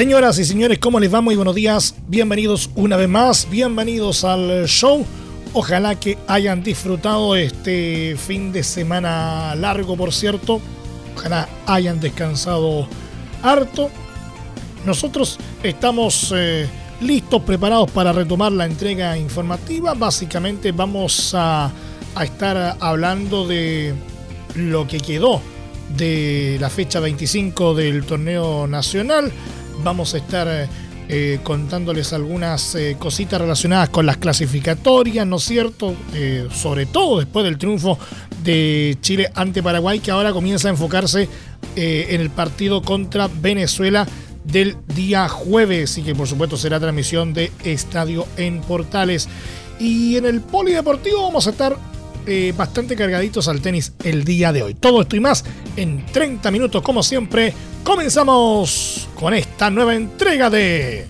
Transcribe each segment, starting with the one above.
Señoras y señores, ¿cómo les va? Muy buenos días. Bienvenidos una vez más. Bienvenidos al show. Ojalá que hayan disfrutado este fin de semana largo, por cierto. Ojalá hayan descansado harto. Nosotros estamos eh, listos, preparados para retomar la entrega informativa. Básicamente vamos a, a estar hablando de lo que quedó de la fecha 25 del torneo nacional vamos a estar eh, contándoles algunas eh, cositas relacionadas con las clasificatorias, ¿no es cierto? Eh, sobre todo después del triunfo de Chile ante Paraguay, que ahora comienza a enfocarse en el partido contra Venezuela del día jueves y que por supuesto será transmisión de Estadio en Portales. Y en el Polideportivo vamos a estar bastante cargaditos al tenis el día de hoy. Todo esto y más en 30 minutos, como siempre. Comenzamos con esta nueva entrega de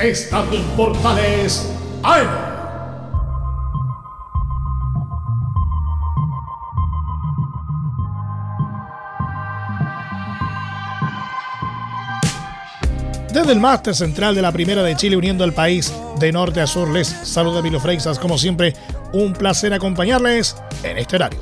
Estadio Portales AM. Desde el máster central de la Primera de Chile uniendo al país de norte a sur les saluda Milo Freixas. Como siempre, un placer acompañarles en este horario.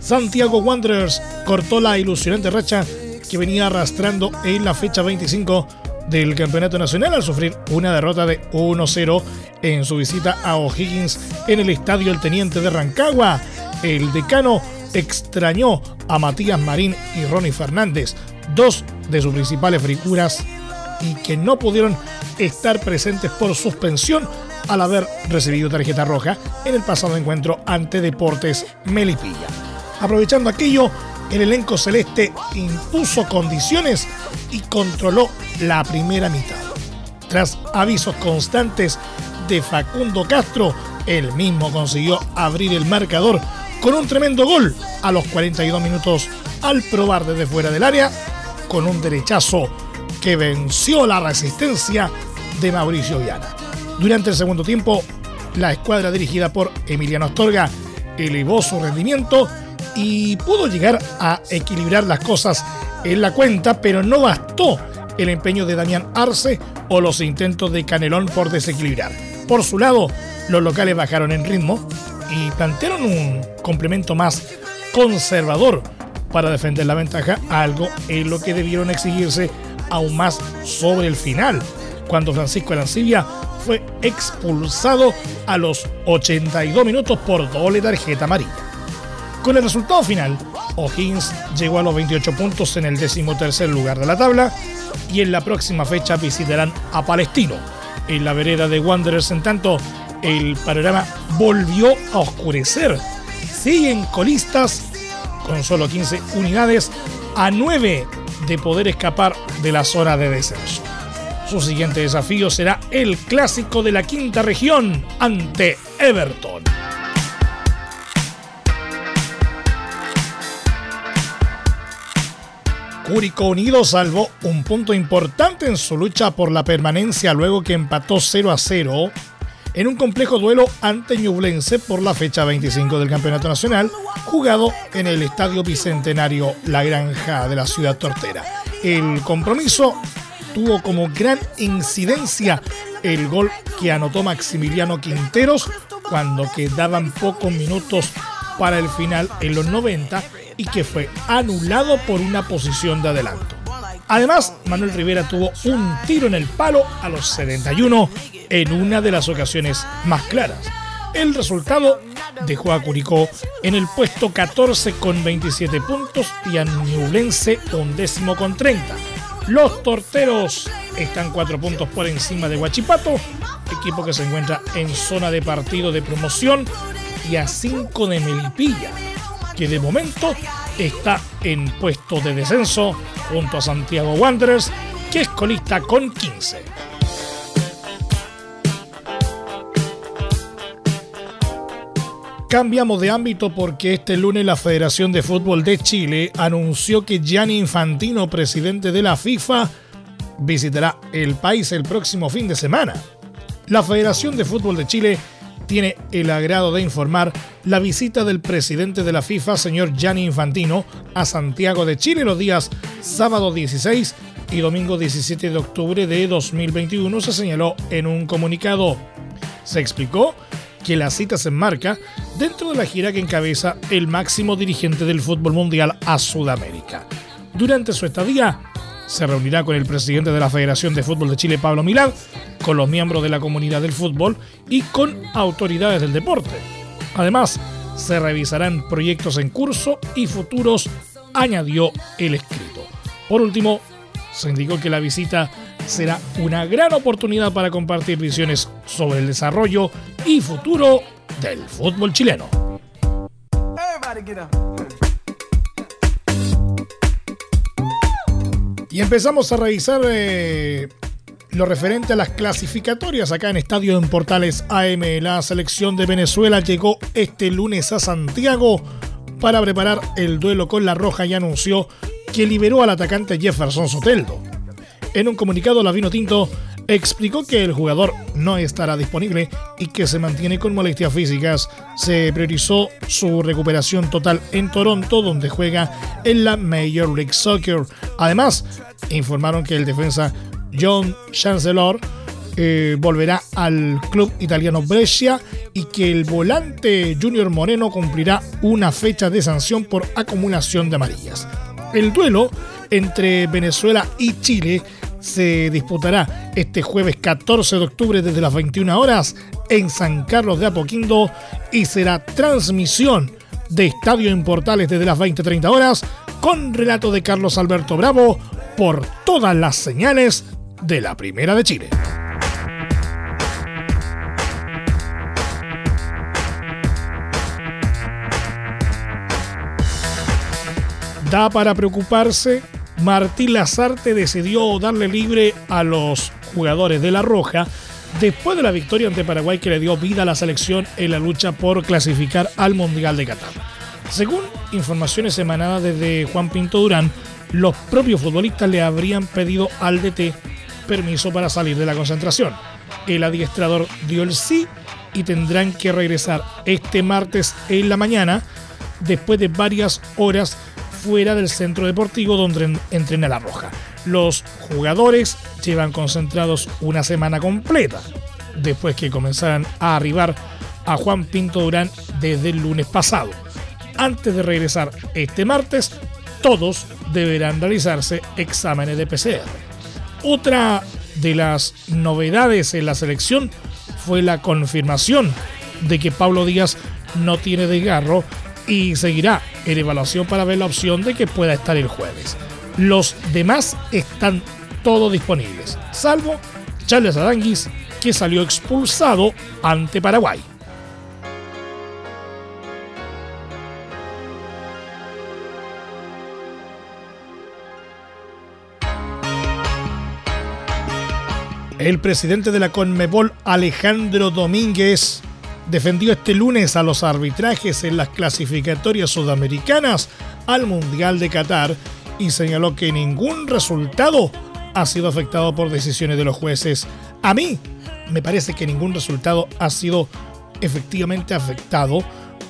Santiago Wanderers cortó la ilusionante racha que venía arrastrando en la fecha 25 del Campeonato Nacional al sufrir una derrota de 1-0 en su visita a O'Higgins en el Estadio El Teniente de Rancagua. El decano extrañó a Matías Marín y Ronnie Fernández, dos de sus principales figuras y que no pudieron estar presentes por suspensión al haber recibido tarjeta roja en el pasado encuentro ante Deportes Melipilla. Aprovechando aquello, el elenco celeste impuso condiciones y controló la primera mitad. Tras avisos constantes de Facundo Castro, él mismo consiguió abrir el marcador con un tremendo gol a los 42 minutos al probar desde fuera del área con un derechazo que venció la resistencia de Mauricio Viana. Durante el segundo tiempo, la escuadra dirigida por Emiliano Astorga elevó su rendimiento y pudo llegar a equilibrar las cosas en la cuenta, pero no bastó el empeño de Damián Arce o los intentos de Canelón por desequilibrar. Por su lado, los locales bajaron en ritmo y plantearon un complemento más conservador para defender la ventaja, algo en lo que debieron exigirse aún más sobre el final, cuando Francisco Arancibia fue expulsado a los 82 minutos por doble tarjeta amarilla. Con el resultado final, O'Higgins llegó a los 28 puntos en el decimotercer lugar de la tabla y en la próxima fecha visitarán a Palestino. En la vereda de Wanderers, en tanto, el panorama volvió a oscurecer. Siguen colistas con solo 15 unidades a 9 de poder escapar de la zona de descenso. Su siguiente desafío será el clásico de la quinta región ante Everton. Curicó Unido salvó un punto importante en su lucha por la permanencia luego que empató 0 a 0 en un complejo duelo ante Ñublense por la fecha 25 del Campeonato Nacional, jugado en el Estadio Bicentenario La Granja de la ciudad tortera. El compromiso tuvo como gran incidencia el gol que anotó Maximiliano Quinteros cuando quedaban pocos minutos para el final en los 90 y que fue anulado por una posición de adelanto. Además, Manuel Rivera tuvo un tiro en el palo a los 71 en una de las ocasiones más claras. El resultado dejó a Curicó en el puesto 14 con 27 puntos y a Ñublense un décimo con 30. Los torteros están cuatro puntos por encima de Huachipato, equipo que se encuentra en zona de partido de promoción, y a 5 de Melipilla, que de momento está en puesto de descenso junto a Santiago Wanderers, que es colista con 15. Cambiamos de ámbito porque este lunes la Federación de Fútbol de Chile anunció que Gianni Infantino, presidente de la FIFA, visitará el país el próximo fin de semana. La Federación de Fútbol de Chile tiene el agrado de informar la visita del presidente de la FIFA, señor Gianni Infantino, a Santiago de Chile los días sábado 16 y domingo 17 de octubre de 2021, se señaló en un comunicado. Se explicó que la cita se enmarca dentro de la gira que encabeza el máximo dirigente del fútbol mundial a Sudamérica. Durante su estadía, se reunirá con el presidente de la Federación de Fútbol de Chile, Pablo Milán, con los miembros de la comunidad del fútbol y con autoridades del deporte. Además, se revisarán proyectos en curso y futuros, añadió el escrito. Por último, se indicó que la visita será una gran oportunidad para compartir visiones sobre el desarrollo y futuro del fútbol chileno. Y empezamos a revisar eh, lo referente a las clasificatorias acá en Estadio en Portales AM. La selección de Venezuela llegó este lunes a Santiago para preparar el duelo con La Roja y anunció que liberó al atacante Jefferson Soteldo. En un comunicado, la Vino Tinto explicó que el jugador no estará disponible y que se mantiene con molestias físicas. Se priorizó su recuperación total en Toronto, donde juega en la Major League Soccer. Además, informaron que el defensa John Chancellor eh, volverá al club italiano Brescia y que el volante Junior Moreno cumplirá una fecha de sanción por acumulación de amarillas. El duelo entre Venezuela y Chile se disputará este jueves 14 de octubre desde las 21 horas en San Carlos de Apoquindo y será transmisión de Estadio en Portales desde las 20-30 horas con relato de Carlos Alberto Bravo por todas las señales de la Primera de Chile. Da para preocuparse Martín Lazarte decidió darle libre a los jugadores de La Roja después de la victoria ante Paraguay que le dio vida a la selección en la lucha por clasificar al Mundial de Qatar. Según informaciones emanadas desde Juan Pinto Durán, los propios futbolistas le habrían pedido al DT permiso para salir de la concentración. El adiestrador dio el sí y tendrán que regresar este martes en la mañana después de varias horas fuera del centro deportivo donde entrena la Roja. Los jugadores llevan concentrados una semana completa después que comenzaran a arribar a Juan Pinto Durán desde el lunes pasado. Antes de regresar este martes, todos deberán realizarse exámenes de PCR. Otra de las novedades en la selección fue la confirmación de que Pablo Díaz no tiene desgarro y seguirá en evaluación para ver la opción de que pueda estar el jueves. Los demás están todos disponibles, salvo Charles Aranguis, que salió expulsado ante Paraguay. El presidente de la Conmebol, Alejandro Domínguez, defendió este lunes a los arbitrajes en las clasificatorias sudamericanas al Mundial de Qatar y señaló que ningún resultado ha sido afectado por decisiones de los jueces. A mí me parece que ningún resultado ha sido efectivamente afectado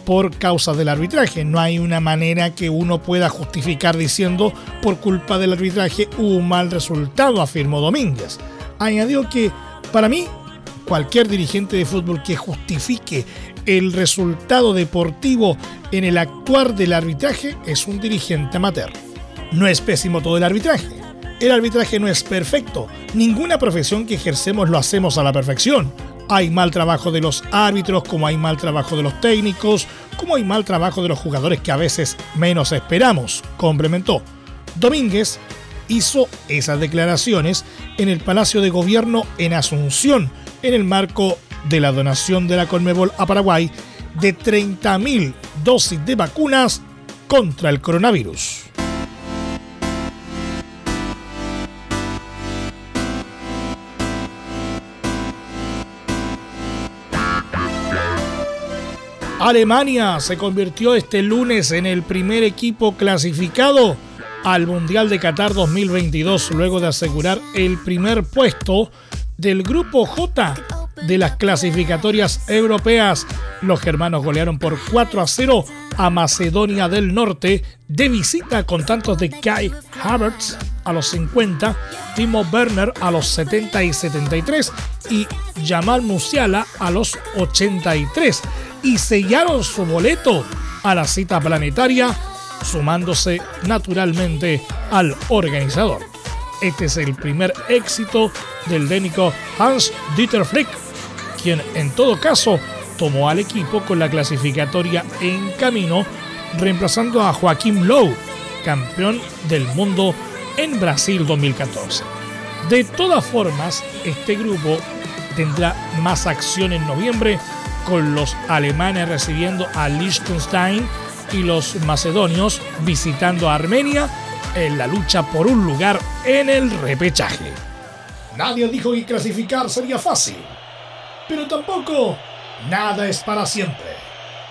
por causa del arbitraje. No hay una manera que uno pueda justificar diciendo por culpa del arbitraje hubo un mal resultado, afirmó Domínguez. Añadió que para mí cualquier dirigente de fútbol que justifique el resultado deportivo en el actuar del arbitraje es un dirigente amateur. No es pésimo todo el arbitraje. El arbitraje no es perfecto. Ninguna profesión que ejercemos lo hacemos a la perfección. Hay mal trabajo de los árbitros, como hay mal trabajo de los técnicos, como hay mal trabajo de los jugadores que a veces menos esperamos, complementó. Domínguez hizo esas declaraciones en el Palacio de Gobierno en Asunción, en el marco de la donación de la Conmebol a Paraguay de 30.000 dosis de vacunas contra el coronavirus. Alemania se convirtió este lunes en el primer equipo clasificado al Mundial de Qatar 2022 luego de asegurar el primer puesto del Grupo J de las clasificatorias europeas. Los germanos golearon por 4 a 0 a Macedonia del Norte de visita con tantos de Kai Havertz a los 50, Timo Werner a los 70 y 73 y Jamal Musiala a los 83 y sellaron su boleto a la cita planetaria, sumándose naturalmente al organizador. Este es el primer éxito del dénico Hans Dieter Flick, quien en todo caso tomó al equipo con la clasificatoria en camino, reemplazando a Joaquim Lowe, campeón del mundo en Brasil 2014. De todas formas, este grupo tendrá más acción en noviembre con los alemanes recibiendo a Liechtenstein y los macedonios visitando a Armenia en la lucha por un lugar en el repechaje. Nadie dijo que clasificar sería fácil, pero tampoco nada es para siempre.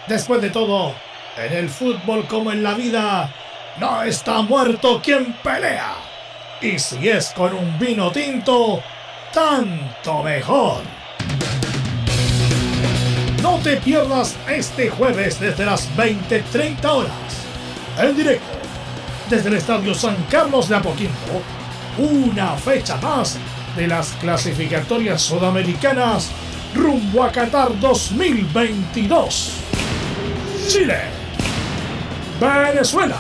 Después de todo, en el fútbol como en la vida, no está muerto quien pelea. Y si es con un vino tinto, tanto mejor. No te pierdas este jueves desde las 20:30 horas, en directo, desde el Estadio San Carlos de Apoquindo, una fecha más de las clasificatorias sudamericanas rumbo a Qatar 2022. Chile. Venezuela.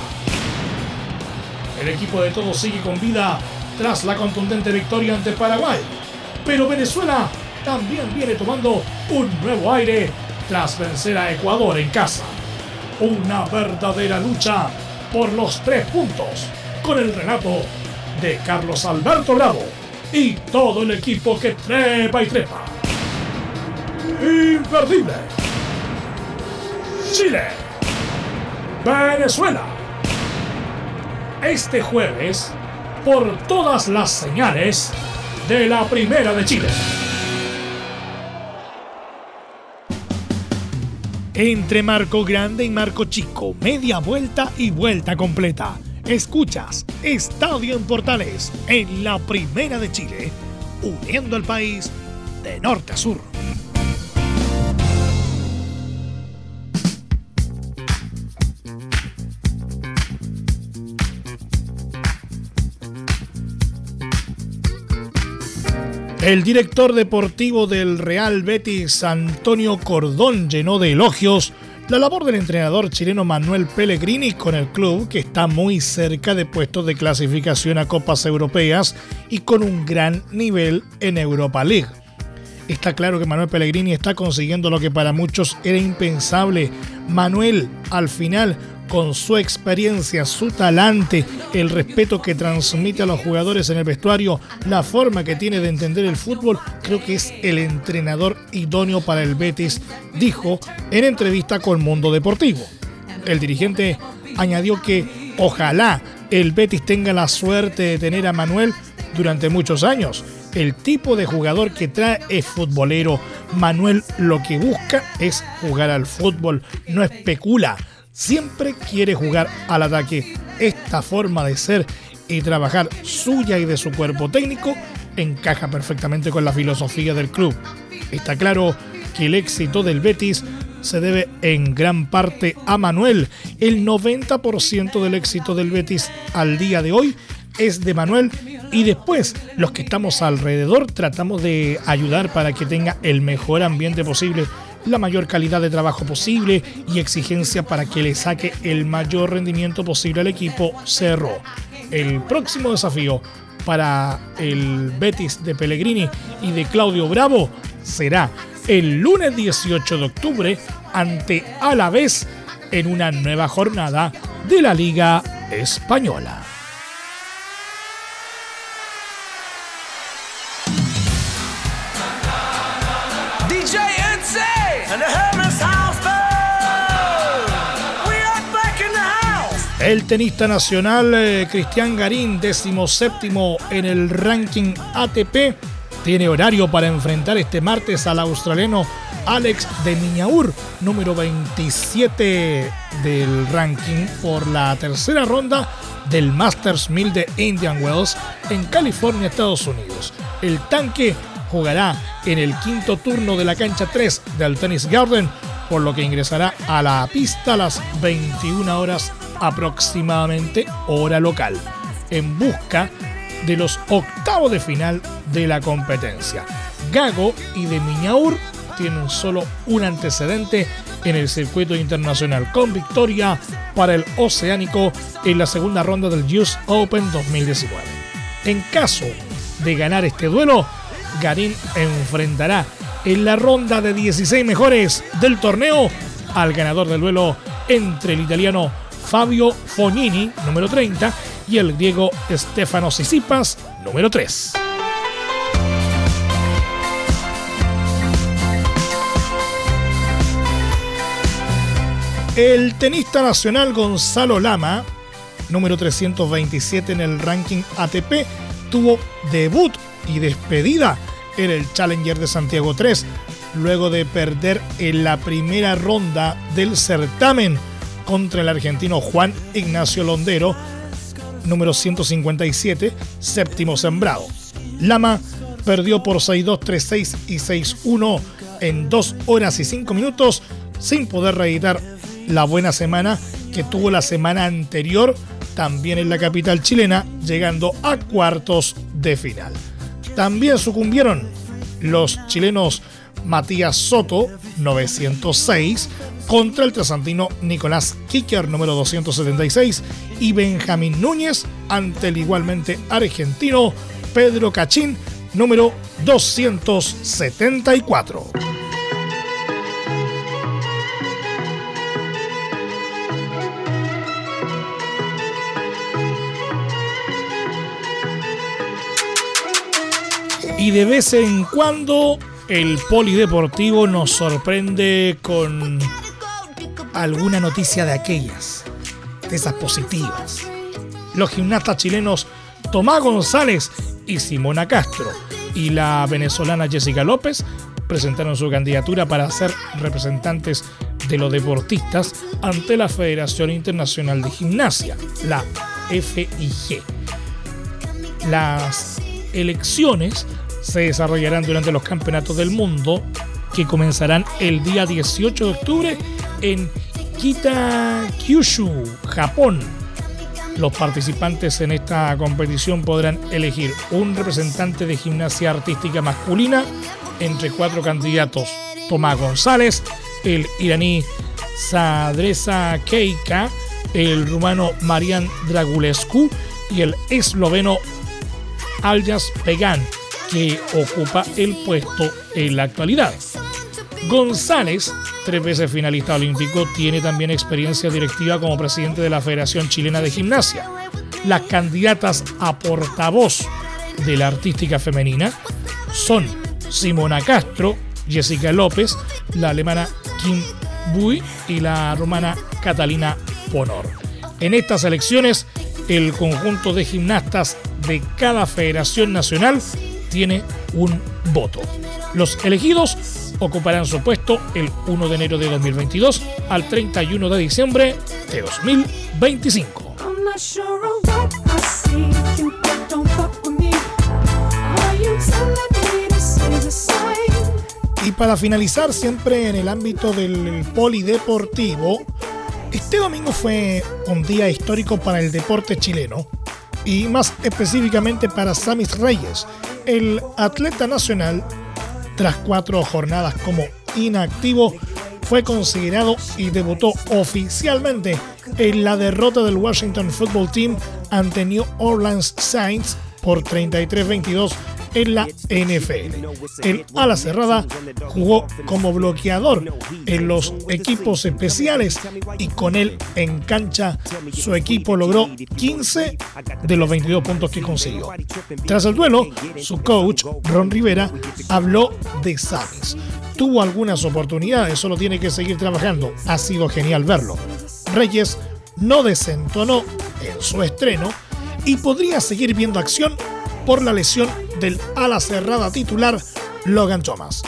El equipo de todos sigue con vida tras la contundente victoria ante Paraguay. Pero Venezuela también viene tomando un nuevo aire tras vencer a Ecuador en casa. Una verdadera lucha por los tres puntos con el relato de Carlos Alberto Bravo y todo el equipo que trepa y trepa. Imperdible. Chile. Venezuela. Este jueves, por todas las señales de la Primera de Chile. Entre Marco Grande y Marco Chico, media vuelta y vuelta completa. Escuchas Estadio en Portales en la Primera de Chile, uniendo al país de norte a sur. El director deportivo del Real Betis, Antonio Cordón, llenó de elogios la labor del entrenador chileno Manuel Pellegrini con el club, que está muy cerca de puestos de clasificación a Copas Europeas y con un gran nivel en Europa League. Está claro que Manuel Pellegrini está consiguiendo lo que para muchos era impensable. Manuel, al final, con su experiencia, su talante, el respeto que transmite a los jugadores en el vestuario, la forma que tiene de entender el fútbol, creo que es el entrenador idóneo para el Betis, dijo en entrevista con Mundo Deportivo. El dirigente añadió que ojalá el Betis tenga la suerte de tener a Manuel durante muchos años. El tipo de jugador que trae es futbolero. Manuel lo que busca es jugar al fútbol, no especula siempre quiere jugar al ataque. Esta forma de ser y trabajar suya y de su cuerpo técnico encaja perfectamente con la filosofía del club. Está claro que el éxito del Betis se debe en gran parte a Manuel. El 90% del éxito del Betis al día de hoy es de Manuel y después los que estamos alrededor tratamos de ayudar para que tenga el mejor ambiente posible la mayor calidad de trabajo posible y exigencia para que le saque el mayor rendimiento posible al equipo cerró. El próximo desafío para el Betis de Pellegrini y de Claudio Bravo será el lunes 18 de octubre ante Alavés en una nueva jornada de la Liga Española. El tenista nacional eh, Cristian Garín, décimo séptimo en el ranking ATP, tiene horario para enfrentar este martes al australiano Alex de Miñaur, número 27 del ranking, por la tercera ronda del Masters 1000 de Indian Wells en California, Estados Unidos. El tanque jugará en el quinto turno de la cancha 3 del Tennis Garden, por lo que ingresará a la pista a las 21 horas aproximadamente hora local, en busca de los octavos de final de la competencia. Gago y de Miñaur tienen solo un antecedente en el circuito internacional con victoria para el oceánico en la segunda ronda del US Open 2019. En caso de ganar este duelo, Garín enfrentará en la ronda de 16 mejores del torneo al ganador del duelo entre el italiano Fabio Fognini, número 30, y el griego Stefano Sisipas, número 3. El tenista nacional Gonzalo Lama, número 327 en el ranking ATP, tuvo debut y despedida en el Challenger de Santiago 3, luego de perder en la primera ronda del certamen contra el argentino Juan Ignacio Londero, número 157, séptimo sembrado. Lama perdió por 6-2, 3-6 y 6-1 en 2 horas y 5 minutos sin poder reeditar la buena semana que tuvo la semana anterior también en la capital chilena, llegando a cuartos de final. También sucumbieron los chilenos Matías Soto, 906, contra el trasantino Nicolás Kicker, número 276, y Benjamín Núñez ante el igualmente argentino Pedro Cachín, número 274. Y de vez en cuando el polideportivo nos sorprende con alguna noticia de aquellas, de esas positivas. Los gimnastas chilenos Tomás González y Simona Castro y la venezolana Jessica López presentaron su candidatura para ser representantes de los deportistas ante la Federación Internacional de Gimnasia, la FIG. Las elecciones se desarrollarán durante los campeonatos del mundo que comenzarán el día 18 de octubre en Kitakyushu, Japón. Los participantes en esta competición podrán elegir un representante de gimnasia artística masculina entre cuatro candidatos: Tomás González, el iraní Sadresa Keika, el rumano Marian Dragulescu y el esloveno Aljas Pegan que ocupa el puesto en la actualidad. González, tres veces finalista olímpico, tiene también experiencia directiva como presidente de la Federación Chilena de Gimnasia. Las candidatas a portavoz de la artística femenina son Simona Castro, Jessica López, la alemana Kim Bui y la romana Catalina Ponor. En estas elecciones, el conjunto de gimnastas de cada federación nacional tiene un voto. Los elegidos ocuparán su puesto el 1 de enero de 2022 al 31 de diciembre de 2025. Y para finalizar, siempre en el ámbito del polideportivo, este domingo fue un día histórico para el deporte chileno y más específicamente para Samis Reyes, el atleta nacional, tras cuatro jornadas como inactivo, fue considerado y debutó oficialmente en la derrota del Washington Football Team ante New Orleans Saints por 33-22 en la NFL. El ala cerrada jugó como bloqueador en los equipos especiales y con él en cancha su equipo logró 15 de los 22 puntos que consiguió. Tras el duelo, su coach, Ron Rivera, habló de Samis. Tuvo algunas oportunidades, solo tiene que seguir trabajando. Ha sido genial verlo. Reyes no desentonó en su estreno y podría seguir viendo acción por la lesión del ala cerrada titular Logan Thomas.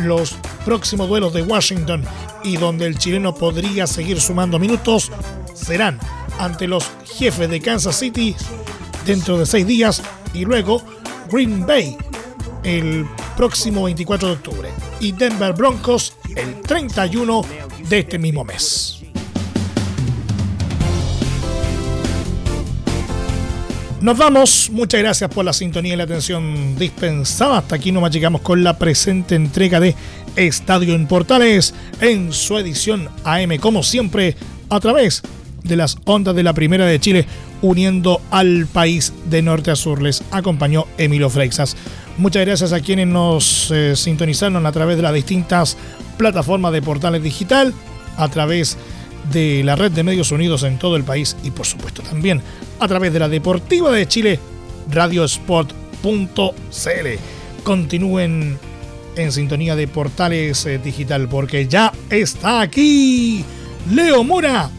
Los próximos duelos de Washington y donde el chileno podría seguir sumando minutos serán ante los jefes de Kansas City dentro de seis días y luego Green Bay el próximo 24 de octubre y Denver Broncos el 31 de este mismo mes. Nos vamos, muchas gracias por la sintonía y la atención dispensada. Hasta aquí nos llegamos con la presente entrega de Estadio en Portales en su edición AM, como siempre, a través de las ondas de la Primera de Chile, uniendo al país de norte a sur. Les acompañó Emilio Freixas. Muchas gracias a quienes nos eh, sintonizaron a través de las distintas plataformas de Portales Digital, a través de la red de medios unidos en todo el país y por supuesto también a través de la Deportiva de Chile, radiosport.cl. Continúen en sintonía de Portales eh, Digital porque ya está aquí Leo Mora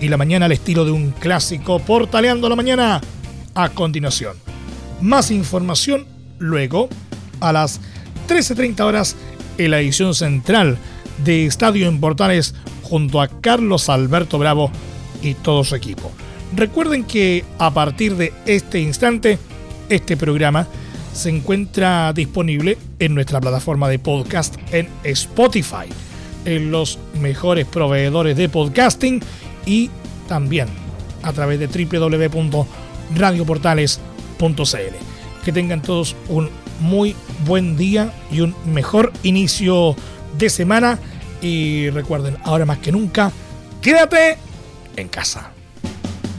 y la mañana al estilo de un clásico portaleando la mañana. A continuación, más información luego a las 13.30 horas en la edición central de Estadio en Portales junto a Carlos Alberto Bravo y todo su equipo. Recuerden que a partir de este instante, este programa se encuentra disponible en nuestra plataforma de podcast en Spotify, en los mejores proveedores de podcasting y también a través de www.radioportales.cl. Que tengan todos un muy buen día y un mejor inicio de semana. Y recuerden, ahora más que nunca, quédate en casa